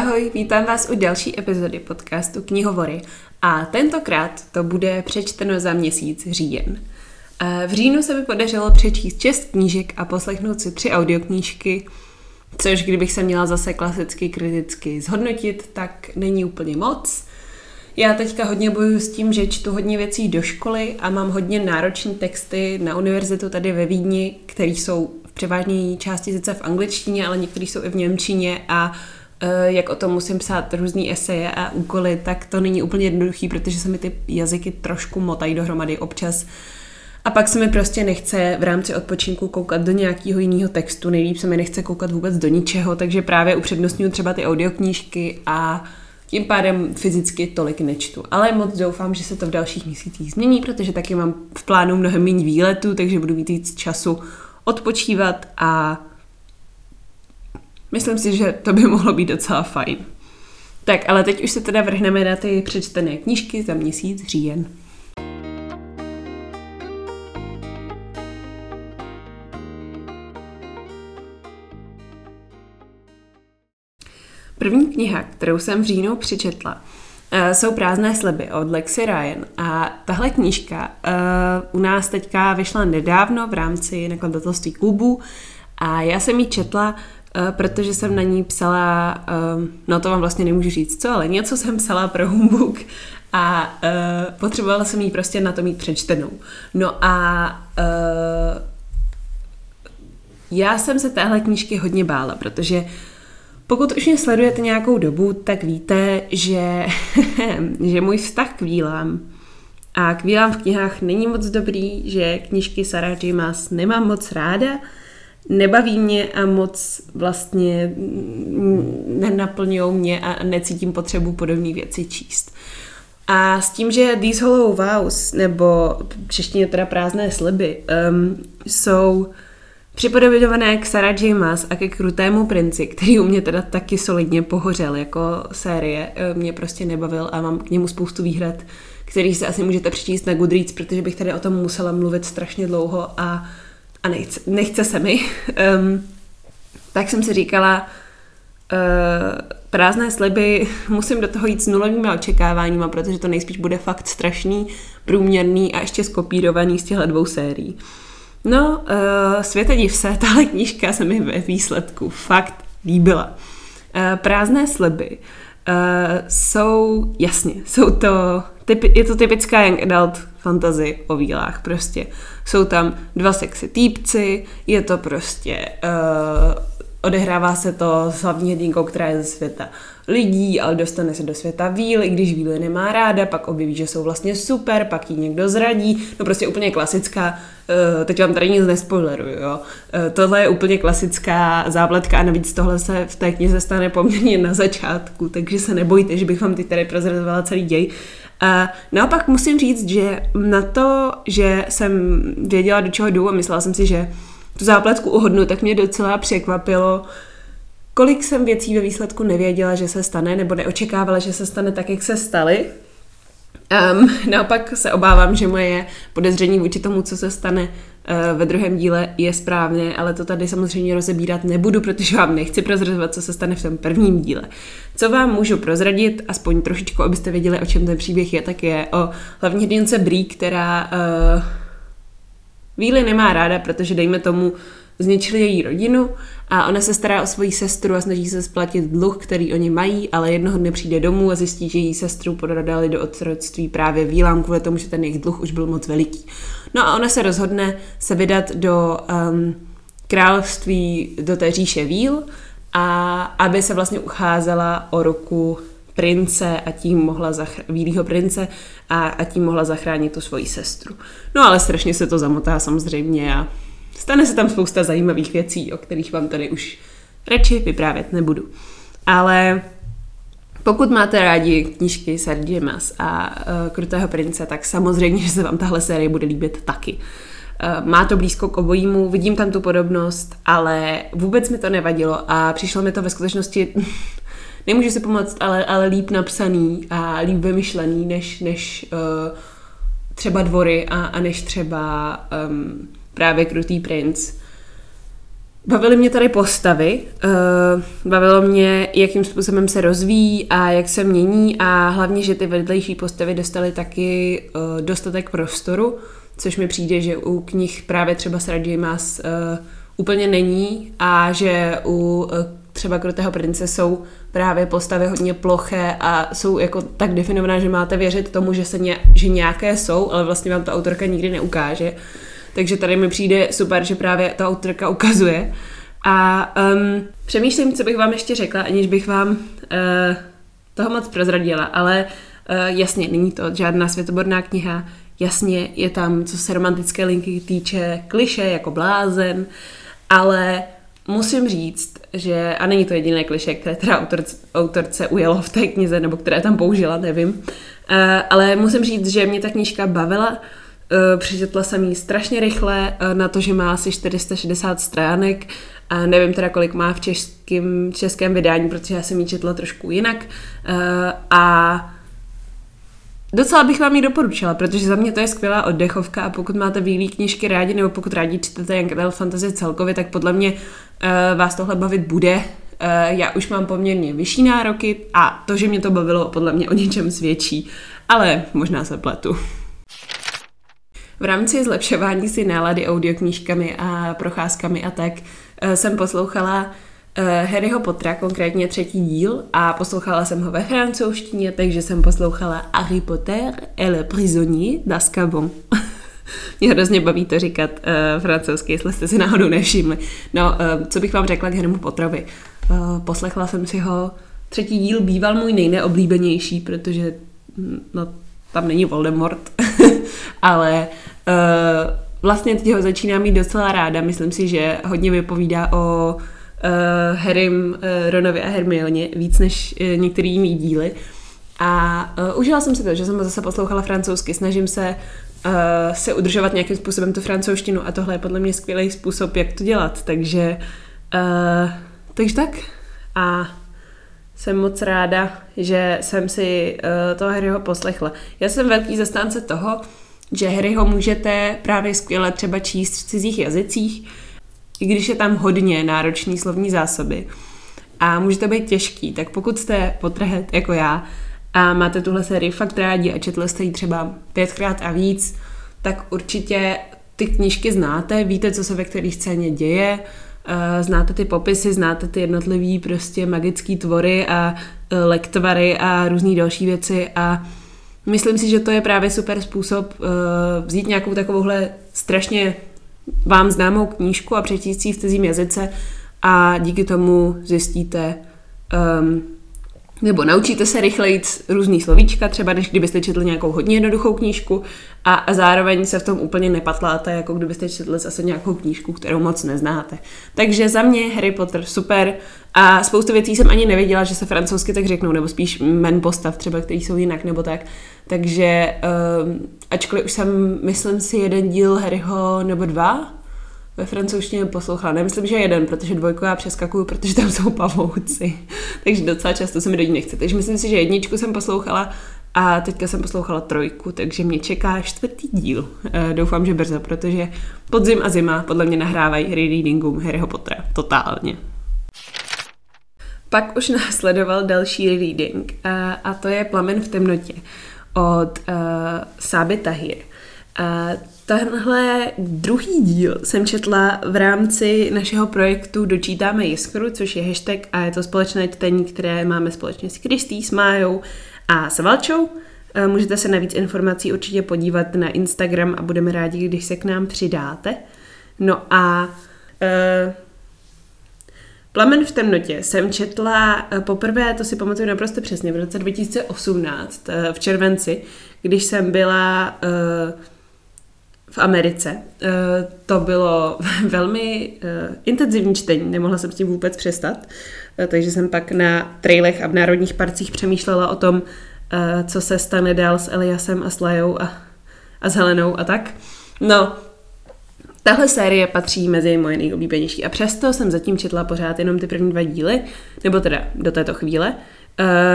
Ahoj, vítám vás u další epizody podcastu Knihovory a tentokrát to bude přečteno za měsíc říjen. V říjnu se mi podařilo přečíst šest knížek a poslechnout si tři audioknížky, což kdybych se měla zase klasicky kriticky zhodnotit, tak není úplně moc. Já teďka hodně bojuju s tím, že čtu hodně věcí do školy a mám hodně náročné texty na univerzitu tady ve Vídni, které jsou v převážné části sice v angličtině, ale některé jsou i v němčině a Eh, jak o tom musím psát různý eseje a úkoly, tak to není úplně jednoduchý, protože se mi ty jazyky trošku motají dohromady občas. A pak se mi prostě nechce v rámci odpočinku koukat do nějakého jiného textu, nejlíp se mi nechce koukat vůbec do ničeho, takže právě upřednostňuji třeba ty audioknížky a tím pádem fyzicky tolik nečtu. Ale moc doufám, že se to v dalších měsících změní, protože taky mám v plánu mnohem méně výletů, takže budu mít víc času odpočívat a Myslím si, že to by mohlo být docela fajn. Tak, ale teď už se teda vrhneme na ty přečtené knížky za měsíc říjen. První kniha, kterou jsem v říjnu přečetla, uh, jsou Prázdné sliby od Lexi Ryan. A tahle knížka uh, u nás teďka vyšla nedávno v rámci nakladatelství klubu a já jsem ji četla Eh, protože jsem na ní psala, uh, no to vám vlastně nemůžu říct co, ale něco jsem psala pro Humbug a uh, potřebovala jsem jí prostě na to mít přečtenou. No a uh, já jsem se téhle knížky hodně bála, protože pokud už mě sledujete nějakou dobu, tak víte, že, že můj vztah k vílám a k vílám v knihách není moc dobrý, že knížky Sarah J. Maas nemám moc ráda, nebaví mě a moc vlastně nenaplňují mě a necítím potřebu podobné věci číst. A s tím, že These Hollow Vows, nebo češtině teda prázdné sliby, um, jsou připodobňované k Sarah J. Maas a ke Krutému princi, který u mě teda taky solidně pohořel jako série, mě prostě nebavil a mám k němu spoustu výhrad, který si asi můžete přečíst na Goodreads, protože bych tady o tom musela mluvit strašně dlouho a a nechce, nechce se mi, um, tak jsem si říkala, uh, prázdné sliby, musím do toho jít s nulovými očekáváníma, protože to nejspíš bude fakt strašný, průměrný a ještě skopírovaný z těchto dvou sérií. No, uh, světe div se, tahle knížka se mi ve výsledku fakt líbila. Uh, prázdné sliby uh, jsou, jasně, jsou to, typ, je to typická young adult fantazy o vílách prostě. Jsou tam dva sexy týpci, je to prostě, uh, odehrává se to s hlavní hrdinkou, která je ze světa lidí, ale dostane se do světa víly, když víly nemá ráda, pak objeví, že jsou vlastně super, pak ji někdo zradí, no prostě úplně klasická, uh, teď vám tady nic nespoileruju, jo. Uh, tohle je úplně klasická zápletka a navíc tohle se v té knize stane poměrně na začátku, takže se nebojte, že bych vám teď tady prozrazovala celý děj. Naopak musím říct, že na to, že jsem věděla, do čeho jdu a myslela jsem si, že tu zápletku uhodnu, tak mě docela překvapilo, kolik jsem věcí ve výsledku nevěděla, že se stane, nebo neočekávala, že se stane tak, jak se staly. Um, naopak se obávám, že moje podezření vůči tomu, co se stane ve druhém díle, je správně, ale to tady samozřejmě rozebírat nebudu, protože vám nechci prozrazovat, co se stane v tom prvním díle. Co vám můžu prozradit, aspoň trošičku, abyste věděli, o čem ten příběh je, tak je o hlavní hrdince Brí, která uh, Víly nemá ráda, protože dejme tomu, zničili její rodinu a ona se stará o svoji sestru a snaží se splatit dluh, který oni mají, ale jednoho dne přijde domů a zjistí, že její sestru podradali do otroctví právě vílám kvůli tomu, že ten jejich dluh už byl moc veliký. No a ona se rozhodne se vydat do um, království, do té říše víl a aby se vlastně ucházela o ruku prince a tím mohla zachránit, prince a, a tím mohla zachránit tu svoji sestru. No ale strašně se to zamotá samozřejmě a stane se tam spousta zajímavých věcí, o kterých vám tady už radši vyprávět nebudu. Ale pokud máte rádi knížky Sergio Mas a uh, Krutého prince, tak samozřejmě, že se vám tahle série bude líbit taky. Uh, má to blízko k obojímu, vidím tam tu podobnost, ale vůbec mi to nevadilo a přišlo mi to ve skutečnosti, nemůžu se pomoct, ale, ale líp napsaný a líp vymyšlený, než, než uh, třeba dvory a, a než třeba um, právě Krutý princ. Bavily mě tady postavy, uh, bavilo mě, jakým způsobem se rozvíjí a jak se mění a hlavně, že ty vedlejší postavy dostaly taky uh, dostatek prostoru, což mi přijde, že u knih právě třeba s Rajimas uh, úplně není a že u třeba Krutého prince jsou právě postavy hodně ploché a jsou jako tak definované, že máte věřit tomu, že, se ně, že nějaké jsou, ale vlastně vám to autorka nikdy neukáže. Takže tady mi přijde super, že právě ta autorka ukazuje. A um, přemýšlím, co bych vám ještě řekla, aniž bych vám uh, toho moc prozradila, ale uh, jasně, není to žádná světoborná kniha, jasně je tam, co se romantické linky týče, kliše jako blázen, ale musím říct, že, a není to jediné kliše, které teda autorce, autorce ujelo v té knize, nebo které tam použila, nevím, uh, ale musím říct, že mě ta knížka bavila, přečetla jsem ji strašně rychle uh, na to, že má asi 460 stránek a nevím teda, kolik má v českém, českém vydání, protože já jsem ji četla trošku jinak a Docela bych vám ji doporučila, protože za mě to je skvělá oddechovka a pokud máte bílé knížky rádi nebo pokud rádi čtete Young Adult Fantasy celkově, tak podle mě vás tohle bavit bude. Já už mám poměrně vyšší nároky a to, že mě to bavilo, podle mě o něčem svědčí, ale možná se pletu. V rámci zlepšování si nálady audioknížkami a procházkami a tak uh, jsem poslouchala uh, Harryho Pottera, konkrétně třetí díl, a poslouchala jsem ho ve francouzštině, takže jsem poslouchala Harry Potter et le prisonnier d'Azkaban. Mě hrozně baví to říkat uh, francouzsky, jestli jste si náhodou nevšimli. No, uh, co bych vám řekla k Harrymu Potterovi? Uh, poslechla jsem si ho, třetí díl býval můj nejneoblíbenější, protože hm, no, tam není Voldemort, ale vlastně teď ho začínám mít docela ráda. Myslím si, že hodně vypovídá o uh, Harrym, uh, Ronovi a Hermioně víc než uh, některý jiný díly. A uh, užila jsem si to, že jsem zase poslouchala francouzsky. Snažím se uh, se udržovat nějakým způsobem tu francouzštinu a tohle je podle mě skvělý způsob, jak to dělat. Takže, uh, takže tak. A jsem moc ráda, že jsem si uh, toho Harryho poslechla. Já jsem velký zastánce toho, že Harryho můžete právě skvěle třeba číst v cizích jazycích, i když je tam hodně náročný slovní zásoby. A může to být těžký, tak pokud jste potrhet jako já a máte tuhle sérii fakt rádi a četli jste ji třeba pětkrát a víc, tak určitě ty knížky znáte, víte, co se ve které scéně děje, eh, znáte ty popisy, znáte ty jednotlivý prostě magické tvory a eh, lektvary a různé další věci a myslím si, že to je právě super způsob eh, vzít nějakou takovouhle strašně vám známou knížku a přečíst si v cizím jazyce a díky tomu zjistíte, um, nebo naučíte se rychleji různý slovíčka, třeba než kdybyste četli nějakou hodně jednoduchou knížku a, a zároveň se v tom úplně nepatláte, jako kdybyste četli zase nějakou knížku, kterou moc neznáte. Takže za mě Harry Potter super a spoustu věcí jsem ani nevěděla, že se francouzsky tak řeknou, nebo spíš men postav třeba, který jsou jinak nebo tak. Takže um, ačkoliv už jsem, myslím si, jeden díl Harryho nebo dva, ve francouzštině poslouchala. Nemyslím, že jeden, protože dvojku já přeskakuju, protože tam jsou pavouci. takže docela často se mi do ní nechce. Takže myslím si, že jedničku jsem poslouchala a teďka jsem poslouchala trojku, takže mě čeká čtvrtý díl. E, doufám, že brzo, protože podzim a zima podle mě nahrávají readingům Harryho Pottera. Totálně. Pak už následoval další reading a, a to je Plamen v temnotě od uh, Sáby Tahir. Uh, Tenhle druhý díl jsem četla v rámci našeho projektu Dočítáme jiskru, což je hashtag a je to společné čtení, které máme společně s Kristý, s Májou a s Valčou. Eh, můžete se na víc informací určitě podívat na Instagram a budeme rádi, když se k nám přidáte. No a uh, Plamen v temnotě jsem četla eh, poprvé, to si pamatuju naprosto přesně, v roce 2018, v červenci, když jsem byla uh, v Americe. Eh, to bylo velmi eh, intenzivní čtení, nemohla jsem s tím vůbec přestat, eh, takže jsem pak na trailech a v národních parcích přemýšlela o tom, co se stane dál s Eliasem a s Lajou a, a s Helenou a tak. No, tahle série patří mezi moje nejoblíbenější a přesto jsem zatím četla pořád jenom ty první dva díly, nebo teda do této chvíle.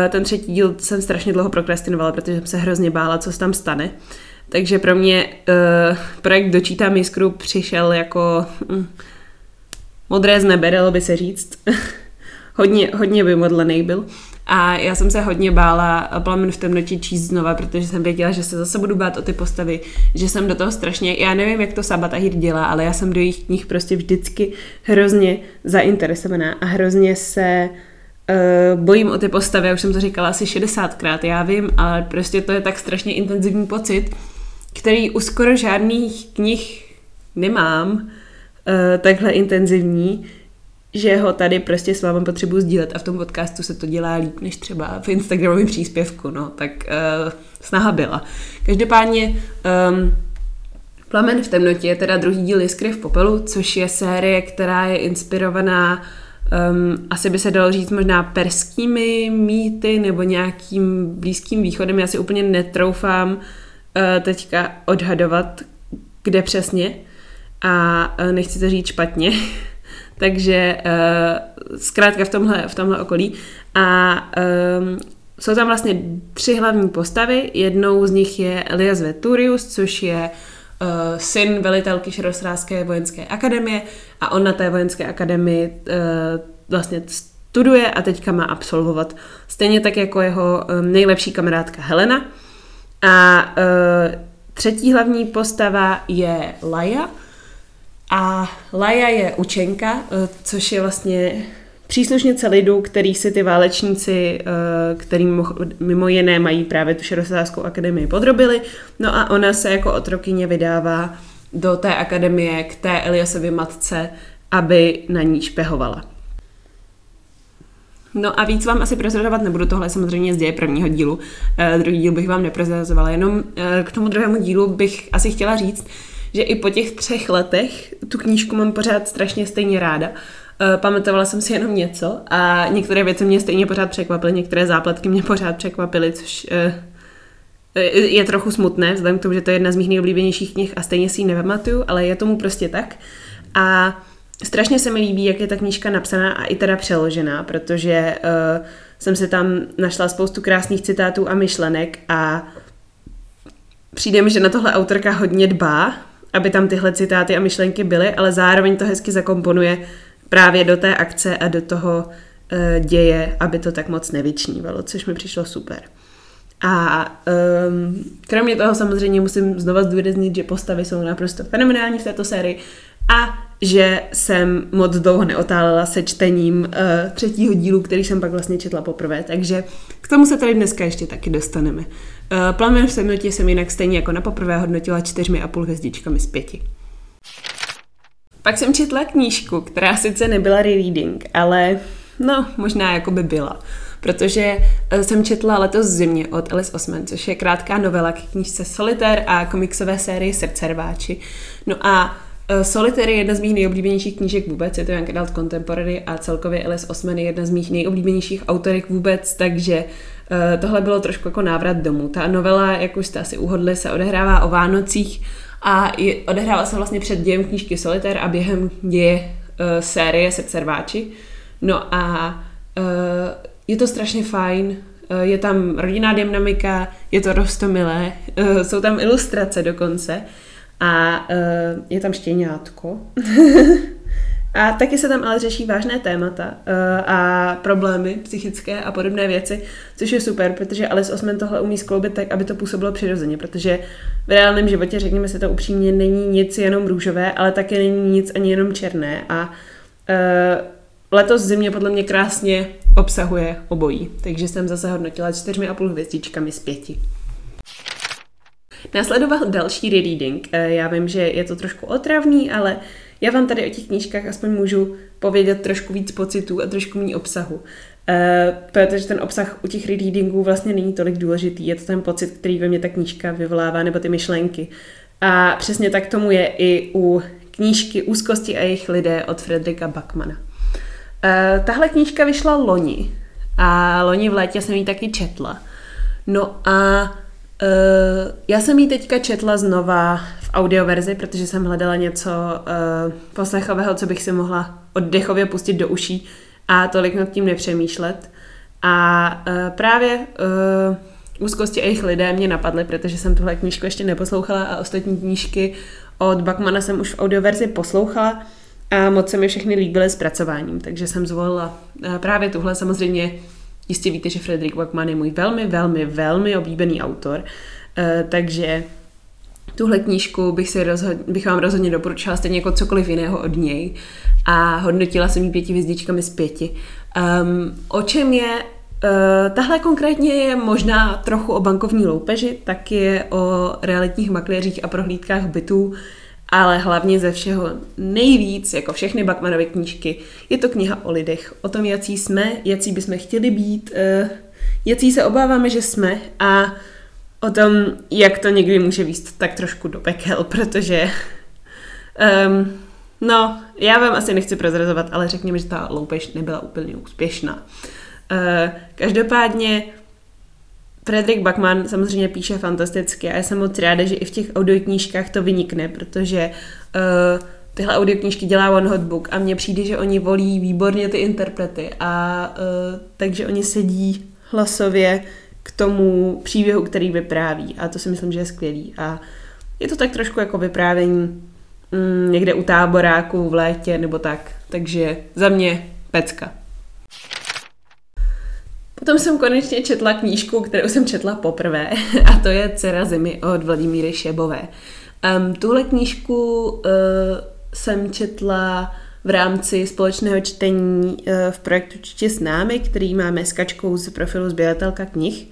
Ten třetí díl jsem strašně dlouho prokrastinovala, protože jsem se hrozně bála, co se tam stane. Takže pro mě uh, projekt Dočítám jiskru přišel jako... Um, modré z nebe, dalo by se říct. hodně, hodně vymodlený byl. A já jsem se hodně bála Plamen v temnotě číst znova, protože jsem věděla, že se zase budu bát o ty postavy, že jsem do toho strašně, já nevím, jak to Sabatahir dělá, ale já jsem do jejich knih prostě vždycky hrozně zainteresovaná a hrozně se uh, bojím o ty postavy, já už jsem to říkala asi 60krát, já vím, ale prostě to je tak strašně intenzivní pocit, který u skoro žádných knih nemám, uh, takhle intenzivní, že ho tady prostě s vámi potřebuji sdílet a v tom podcastu se to dělá líp než třeba v Instagramovém příspěvku, no, tak uh, snaha byla. Každopádně um, Plamen v temnotě je teda druhý díl Jiskry v popelu, což je série, která je inspirovaná um, asi by se dalo říct možná perskými mýty nebo nějakým blízkým východem. Já si úplně netroufám uh, teďka odhadovat, kde přesně a uh, nechci to říct špatně. Takže uh, zkrátka v tomhle, v tomhle okolí. A um, jsou tam vlastně tři hlavní postavy. Jednou z nich je Elias Veturius, což je uh, syn velitelky Širosrázské vojenské akademie a on na té vojenské akademii uh, vlastně studuje a teďka má absolvovat. Stejně tak jako jeho um, nejlepší kamarádka Helena. A uh, třetí hlavní postava je Laia, a Laja je učenka, eh, což je vlastně příslušnice lidu, který si ty válečníci, eh, který mimo jiné mají právě tu Šerosářskou akademii podrobili. No a ona se jako otrokyně vydává do té akademie k té Eliasově matce, aby na ní špehovala. No a víc vám asi prozrazovat nebudu, tohle samozřejmě z děje prvního dílu. Eh, druhý díl bych vám neprozrazovala, jenom k tomu druhému dílu bych asi chtěla říct, že i po těch třech letech tu knížku mám pořád strašně stejně ráda. Uh, pamatovala jsem si jenom něco a některé věci mě stejně pořád překvapily, některé zápletky mě pořád překvapily, což uh, je trochu smutné, vzhledem k tomu, že to je jedna z mých nejoblíbenějších knih a stejně si ji nepamatuju, ale je tomu prostě tak. A strašně se mi líbí, jak je ta knížka napsaná a i teda přeložená, protože uh, jsem si tam našla spoustu krásných citátů a myšlenek a přijde mi, že na tohle autorka hodně dbá, aby tam tyhle citáty a myšlenky byly, ale zároveň to hezky zakomponuje právě do té akce a do toho uh, děje, aby to tak moc nevyčnívalo, což mi přišlo super. A um, kromě toho samozřejmě musím znova zdůraznit, že postavy jsou naprosto fenomenální v této sérii a že jsem moc dlouho neotálela se čtením uh, třetího dílu, který jsem pak vlastně četla poprvé, takže k tomu se tady dneska ještě taky dostaneme. Uh, Plamen v temnotě jsem jinak stejně jako na poprvé hodnotila čtyřmi a půl hvězdičkami z pěti. Pak jsem četla knížku, která sice nebyla rereading, ale no, možná jako by byla. Protože uh, jsem četla letos zimě od Alice Osman, což je krátká novela k knížce Solitaire a komiksové série Srdce rváči. No a Solitaire je jedna z mých nejoblíbenějších knížek vůbec, je to Young Adult Contemporary a celkově Alice Osman je jedna z mých nejoblíbenějších autorek vůbec, takže uh, tohle bylo trošku jako návrat domů. Ta novela, jak už jste asi uhodli, se odehrává o Vánocích a je, odehrává se vlastně před dějem knížky Solitaire a během děje uh, série Srdcerváči. No a uh, je to strašně fajn, je tam rodinná dynamika, je to rostomilé, jsou tam ilustrace dokonce. A uh, je tam štěňátko. a taky se tam ale řeší vážné témata uh, a problémy psychické a podobné věci, což je super, protože Alice Osman tohle umí skloubit tak, aby to působilo přirozeně, protože v reálném životě, řekněme si to upřímně, není nic jenom růžové, ale také není nic ani jenom černé a uh, letos zimě podle mě krásně obsahuje obojí, takže jsem zase hodnotila čtyřmi a půl hvězdičkami z pěti. Následoval další rereading. Eh, já vím, že je to trošku otravný, ale já vám tady o těch knížkách aspoň můžu povědět trošku víc pocitů a trošku méně obsahu. Uh, protože ten obsah u těch readingů vlastně není tolik důležitý. Je to ten pocit, který ve mně ta knížka vyvolává, nebo ty myšlenky. A přesně tak tomu je i u knížky Úzkosti a jejich lidé od Fredrika Backmana. Uh, tahle knížka vyšla loni a loni v létě jsem ji taky četla. No a Uh, já jsem ji teďka četla znova v audioverzi, protože jsem hledala něco uh, poslechového, co bych si mohla oddechově pustit do uší a tolik nad tím nepřemýšlet. A uh, právě uh, úzkosti jejich lidé mě napadly, protože jsem tuhle knížku ještě neposlouchala a ostatní knížky od Bakmana jsem už v audioverzi poslouchala a moc se mi všechny líbily zpracováním, takže jsem zvolila právě tuhle. Samozřejmě jistě víte, že Frederick Wackman je můj velmi, velmi, velmi oblíbený autor, uh, takže tuhle knížku bych, si rozhod, bych vám rozhodně doporučila stejně jako cokoliv jiného od něj a hodnotila jsem ji pěti hvězdičkami z pěti. Um, o čem je Uh, tahle konkrétně je možná trochu o bankovní loupeži, tak je o realitních makléřích a prohlídkách bytů, ale hlavně ze všeho nejvíc, jako všechny Bakmanovy knížky, je to kniha o lidech, o tom, jací jsme, jací bychom chtěli být, uh, jací se obáváme, že jsme a o tom, jak to někdy může výst tak trošku do pekel, protože um, no, já vám asi nechci prozrazovat, ale řekněme, že ta loupež nebyla úplně úspěšná. Uh, každopádně Frederick Backman samozřejmě píše fantasticky a já jsem moc ráda, že i v těch audioknížkách to vynikne, protože uh, tyhle audioknížky dělá One Hot Book a mně přijde, že oni volí výborně ty interprety a uh, takže oni sedí hlasově k tomu příběhu, který vypráví a to si myslím, že je skvělý a je to tak trošku jako vyprávění mm, někde u táboráku v létě nebo tak, takže za mě pecka. Potom jsem konečně četla knížku, kterou jsem četla poprvé, a to je Dcera zimy od Vladimíry Šebové. Um, tuhle knížku uh, jsem četla v rámci společného čtení uh, v projektu Čtě s námi, který máme s Kačkou z profilu Sběratelka knih.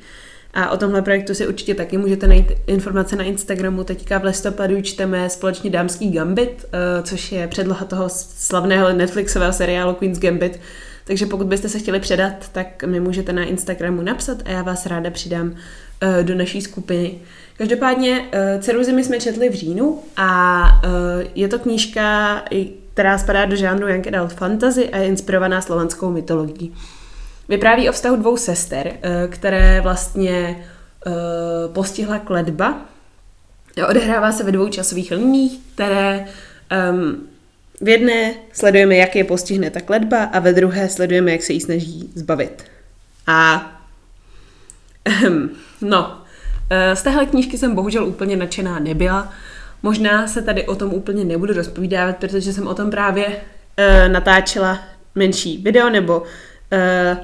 A o tomhle projektu si určitě taky můžete najít informace na Instagramu. Teďka v listopadu čteme společně Dámský Gambit, uh, což je předloha toho slavného Netflixového seriálu Queen's Gambit, takže pokud byste se chtěli předat, tak mi můžete na Instagramu napsat a já vás ráda přidám uh, do naší skupiny. Každopádně Dceru zimy jsme četli v říjnu a uh, je to knížka, která spadá do žánru Young Adult Fantasy a je inspirovaná slovanskou mytologií. Vypráví o vztahu dvou sester, které vlastně postihla kledba. Odehrává se ve dvou časových liních, které v jedné sledujeme, jak je postihne ta kledba a ve druhé sledujeme, jak se jí snaží zbavit. A ehm, no, eh, z téhle knížky jsem bohužel úplně nadšená nebyla. Možná se tady o tom úplně nebudu rozpovídávat, protože jsem o tom právě uh, natáčela menší video nebo uh,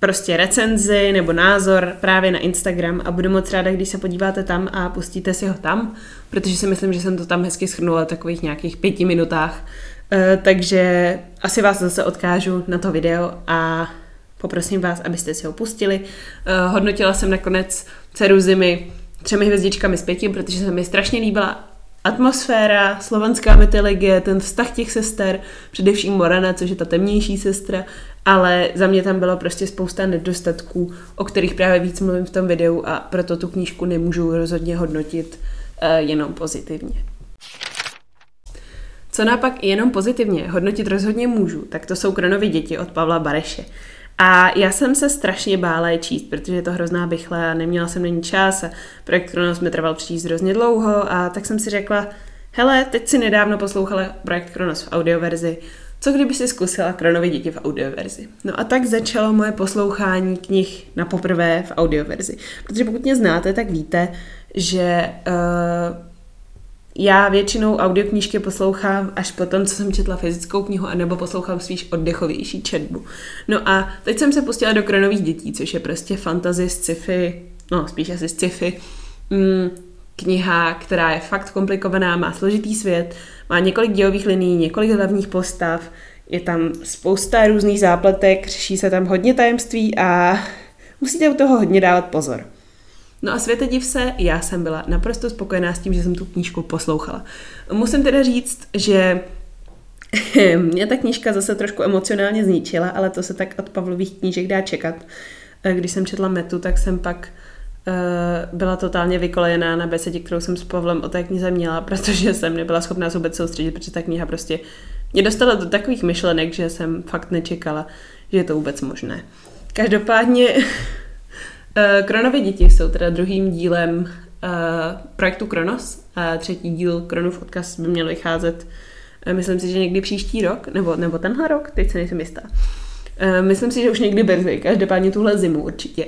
prostě recenzi nebo názor právě na Instagram a budu moc ráda, když se podíváte tam a pustíte si ho tam, protože si myslím, že jsem to tam hezky schrnula v takových nějakých pěti minutách. Uh, takže asi vás zase odkážu na to video a poprosím vás, abyste si ho pustili. Uh, hodnotila jsem nakonec dceru zimy třemi hvězdičkami z pěti, protože se mi strašně líbila atmosféra, slovanská mytologie, ten vztah těch sester, především Morana, což je ta temnější sestra, ale za mě tam bylo prostě spousta nedostatků, o kterých právě víc mluvím v tom videu a proto tu knížku nemůžu rozhodně hodnotit uh, jenom pozitivně. Co napak jenom pozitivně hodnotit rozhodně můžu, tak to jsou Kronovy děti od Pavla Bareše. A já jsem se strašně bála je číst, protože je to hrozná bychle a neměla jsem není čas a projekt Kronos mi trval přijít hrozně dlouho a tak jsem si řekla, hele, teď si nedávno poslouchala projekt Kronos v audioverzi, co kdyby si zkusila Kronovy děti v audioverzi. No a tak začalo moje poslouchání knih na poprvé v audioverzi. Protože pokud mě znáte, tak víte, že uh, já většinou audioknížky poslouchám až po tom, co jsem četla fyzickou knihu, anebo poslouchám spíš oddechovější četbu. No a teď jsem se pustila do Kronových dětí, což je prostě fantasy, sci-fi, no spíš asi sci-fi, mm, kniha, která je fakt komplikovaná, má složitý svět, má několik dějových liní, několik hlavních postav, je tam spousta různých zápletek, řeší se tam hodně tajemství a musíte u toho hodně dávat pozor. No a světe div se, já jsem byla naprosto spokojená s tím, že jsem tu knížku poslouchala. Musím teda říct, že mě ta knížka zase trošku emocionálně zničila, ale to se tak od Pavlových knížek dá čekat. Když jsem četla Metu, tak jsem pak uh, byla totálně vykolejená na besedě, kterou jsem s Pavlem o té knize měla, protože jsem nebyla schopná se vůbec soustředit, protože ta kniha prostě mě dostala do takových myšlenek, že jsem fakt nečekala, že je to vůbec možné. Každopádně Uh, Kronovy děti jsou teda druhým dílem uh, projektu Kronos. A třetí díl Kronův odkaz by měl vycházet, myslím si, že někdy příští rok, nebo, nebo tenhle rok, teď se nejsem jistá. Myslím si, že už někdy brzy, každopádně tuhle zimu určitě.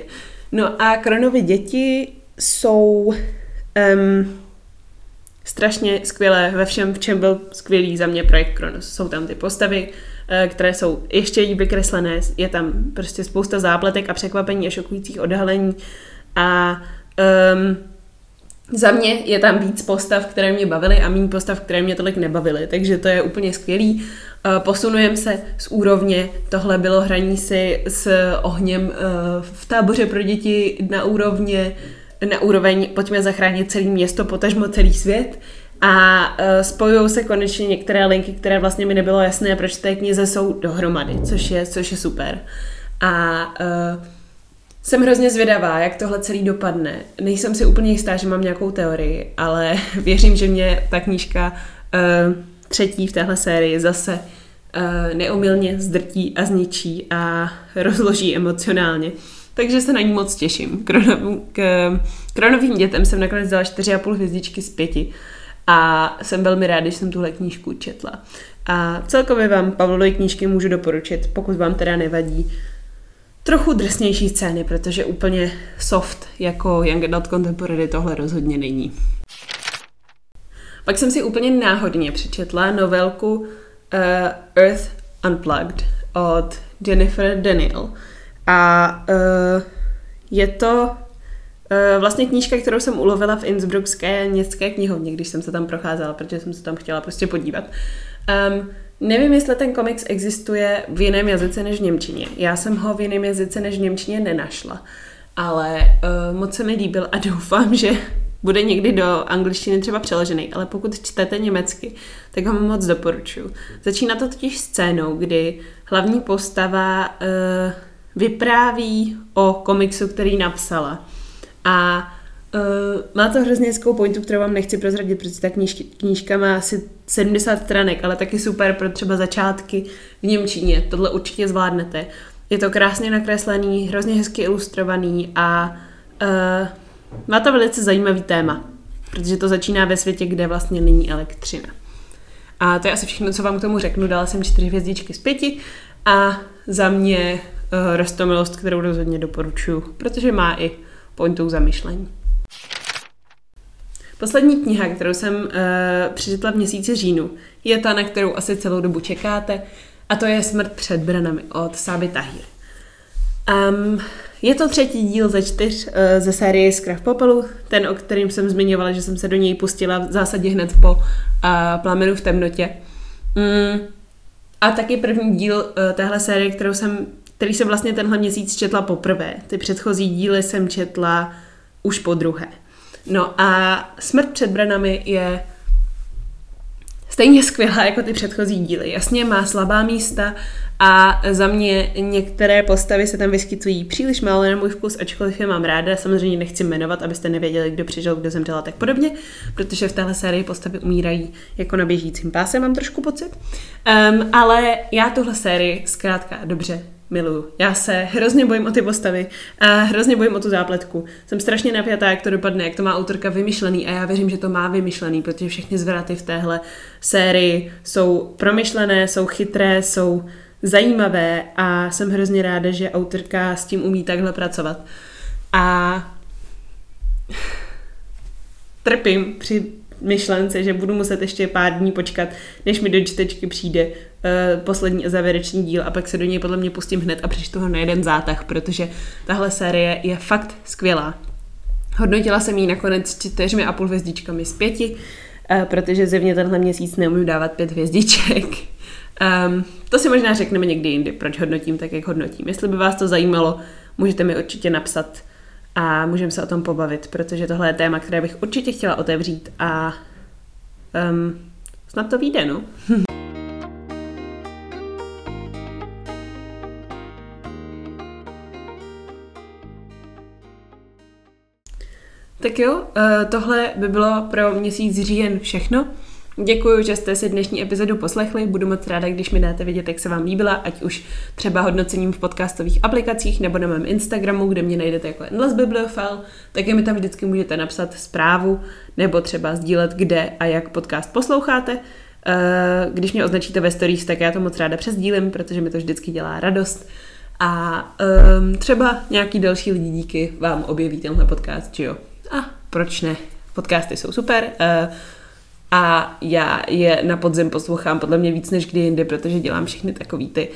No a Kronovy děti jsou um, strašně skvělé ve všem, v čem byl skvělý za mě projekt Kronos. Jsou tam ty postavy, eh, které jsou ještě líp vykreslené, je tam prostě spousta zápletek a překvapení a šokujících odhalení a um, za mě je tam víc postav, které mě bavily a méně postav, které mě tolik nebavily, takže to je úplně skvělý. Eh, posunujeme se z úrovně, tohle bylo hraní si s ohněm eh, v táboře pro děti na úrovně, na úroveň pojďme zachránit celé město, potažmo celý svět a uh, spojují se konečně některé linky, které vlastně mi nebylo jasné, proč té knize jsou dohromady, což je, což je super. A uh, jsem hrozně zvědavá, jak tohle celý dopadne. Nejsem si úplně jistá, že mám nějakou teorii, ale věřím, že mě ta knížka uh, třetí v téhle sérii zase uh, neumilně zdrtí a zničí a rozloží emocionálně. Takže se na ní moc těším. Kronovým dětem jsem nakonec dala 4,5 hvězdičky z 5 a jsem velmi ráda, že jsem tuhle knížku četla. A celkově vám Pavlovy knížky můžu doporučit, pokud vám teda nevadí trochu drsnější scény, protože úplně soft jako Young Adult Contemporary tohle rozhodně není. Pak jsem si úplně náhodně přečetla novelku uh, Earth Unplugged od Jennifer Daniel. A uh, je to uh, vlastně knížka, kterou jsem ulovila v Innsbruckské městské knihovně, když jsem se tam procházela, protože jsem se tam chtěla prostě podívat. Um, Nevím, jestli ten komiks existuje v jiném jazyce než v Němčině. Já jsem ho v jiném jazyce než v Němčině nenašla, ale uh, moc se mi líbil a doufám, že bude někdy do angličtiny třeba přeložený, ale pokud čtete německy, tak ho moc doporučuji. Začíná to totiž scénou, kdy hlavní postava uh, vypráví o komiksu, který napsala. A Uh, má to hrozně hezkou pointu, kterou vám nechci prozradit, protože ta knížky, knížka má asi 70 stranek, ale taky super pro třeba začátky v Němčině. Tohle určitě zvládnete. Je to krásně nakreslený, hrozně hezky ilustrovaný a uh, má to velice zajímavý téma, protože to začíná ve světě, kde vlastně není elektřina. A to je asi všechno, co vám k tomu řeknu. Dala jsem čtyři hvězdičky z pěti a za mě uh, rostomilost, kterou rozhodně doporučuji, protože má i pointu zamyšlení. Poslední kniha, kterou jsem uh, přečetla v měsíci říjnu, je ta, na kterou asi celou dobu čekáte, a to je Smrt před branami od Sáby Tahir. Um, je to třetí díl ze čtyř uh, ze série Skrav popelu, ten, o kterým jsem zmiňovala, že jsem se do něj pustila v zásadě hned po uh, Plamenu v temnotě. Um, a taky první díl uh, téhle série, kterou jsem, který jsem vlastně tenhle měsíc četla poprvé. Ty předchozí díly jsem četla už po druhé. No a Smrt před branami je stejně skvělá jako ty předchozí díly. Jasně má slabá místa a za mě některé postavy se tam vyskytují příliš málo na můj vkus, ačkoliv je mám ráda. Samozřejmě nechci jmenovat, abyste nevěděli, kdo přežil, kdo zemřel a tak podobně, protože v téhle sérii postavy umírají jako na běžícím páse, mám trošku pocit. Um, ale já tuhle sérii zkrátka dobře miluju. Já se hrozně bojím o ty postavy a hrozně bojím o tu zápletku. Jsem strašně napjatá, jak to dopadne, jak to má autorka vymyšlený a já věřím, že to má vymyšlený, protože všechny zvraty v téhle sérii jsou promyšlené, jsou chytré, jsou zajímavé a jsem hrozně ráda, že autorka s tím umí takhle pracovat. A trpím při myšlence, že budu muset ještě pár dní počkat, než mi do čtečky přijde poslední a závěrečný díl a pak se do něj podle mě pustím hned a přečtu ho na jeden zátah, protože tahle série je fakt skvělá. Hodnotila jsem ji nakonec čtyřmi a půl hvězdičkami z pěti, uh, protože zevně tenhle měsíc neumím dávat pět hvězdiček. Um, to si možná řekneme někdy jindy, proč hodnotím tak, jak hodnotím. Jestli by vás to zajímalo, můžete mi určitě napsat a můžeme se o tom pobavit, protože tohle je téma, které bych určitě chtěla otevřít a um, snad to vyjde, no. tak jo, eh, tohle by bylo pro měsíc říjen všechno. Děkuji, že jste si dnešní epizodu poslechli. Budu moc ráda, když mi dáte vědět, jak se vám líbila, ať už třeba hodnocením v podcastových aplikacích nebo na mém Instagramu, kde mě najdete jako Endless Bibliophile, taky mi tam vždycky můžete napsat zprávu nebo třeba sdílet, kde a jak podcast posloucháte. Eh, když mě označíte ve stories, tak já to moc ráda přesdílím, protože mi to vždycky dělá radost. A um, třeba nějaký další lidi díky vám objeví tenhle podcast, či jo? Proč ne? Podcasty jsou super. Uh, a já je na podzim poslouchám podle mě víc než kdy jindy, protože dělám všechny takové ty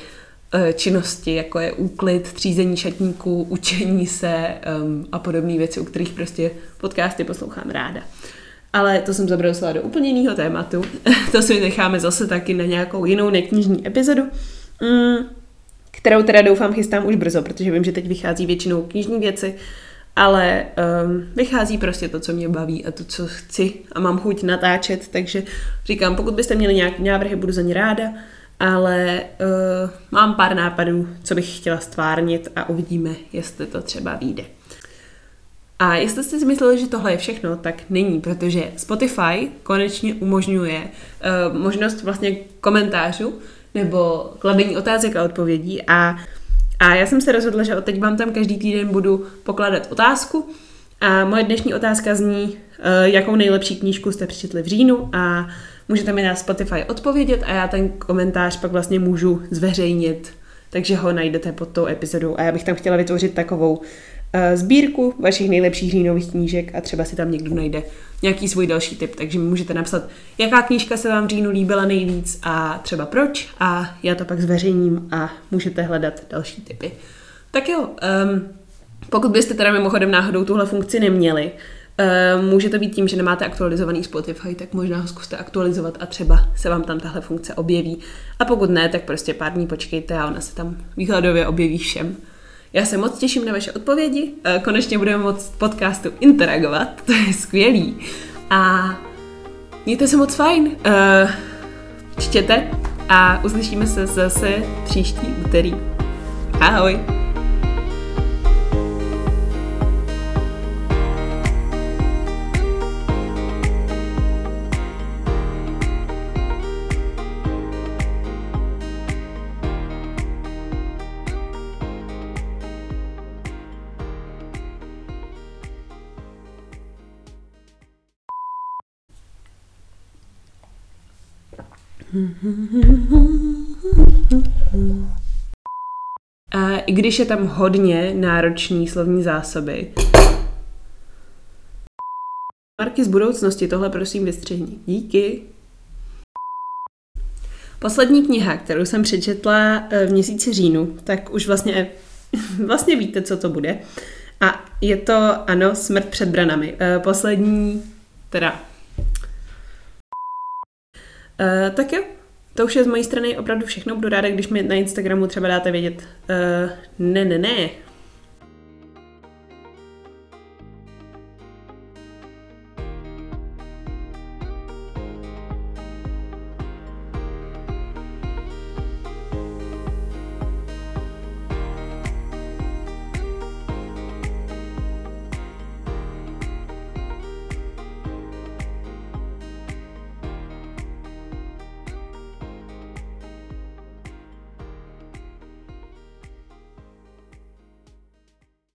uh, činnosti, jako je úklid, třízení šatníků, učení se um, a podobné věci, u kterých prostě podcasty poslouchám ráda. Ale to jsem zabrousila do úplně jiného tématu. to si necháme zase taky na nějakou jinou neknižní epizodu, mm, kterou teda doufám chystám už brzo, protože vím, že teď vychází většinou knižní věci, ale um, vychází prostě to, co mě baví a to, co chci a mám chuť natáčet, takže říkám, pokud byste měli nějaké návrhy, budu za ně ráda, ale uh, mám pár nápadů, co bych chtěla stvárnit a uvidíme, jestli to třeba vyjde. A jestli jste si mysleli, že tohle je všechno, tak není, protože Spotify konečně umožňuje uh, možnost vlastně komentářů nebo kladení otázek a odpovědí a a já jsem se rozhodla, že od teď vám tam každý týden budu pokládat otázku. A moje dnešní otázka zní, eh, jakou nejlepší knížku jste přečetli v říjnu a můžete mi na Spotify odpovědět a já ten komentář pak vlastně můžu zveřejnit, takže ho najdete pod tou epizodou. A já bych tam chtěla vytvořit takovou sbírku vašich nejlepších říjnových knížek a třeba si tam někdo najde nějaký svůj další tip, takže mi můžete napsat, jaká knížka se vám v říjnu líbila nejvíc a třeba proč a já to pak zveřejním a můžete hledat další tipy. Tak jo, um, pokud byste teda mimochodem náhodou tuhle funkci neměli, Uh, může to být tím, že nemáte aktualizovaný Spotify, tak možná ho zkuste aktualizovat a třeba se vám tam tahle funkce objeví. A pokud ne, tak prostě pár dní počkejte a ona se tam výhledově objeví všem. Já se moc těším na vaše odpovědi. Eh, konečně budeme moc podcastu interagovat, to je skvělý. A mějte se moc fajn. Eh, čtěte a uslyšíme se zase příští úterý. Ahoj! I když je tam hodně náročný slovní zásoby. Marky z budoucnosti, tohle prosím vystřihni. Díky. Poslední kniha, kterou jsem přečetla eh, v měsíci říjnu, tak už vlastně, vlastně víte, co to bude. A je to, ano, Smrt před branami. Eh, poslední, teda. Uh, tak jo, to už je z mojí strany opravdu všechno. Budu ráda, když mi na Instagramu třeba dáte vědět, uh, ne, ne, ne,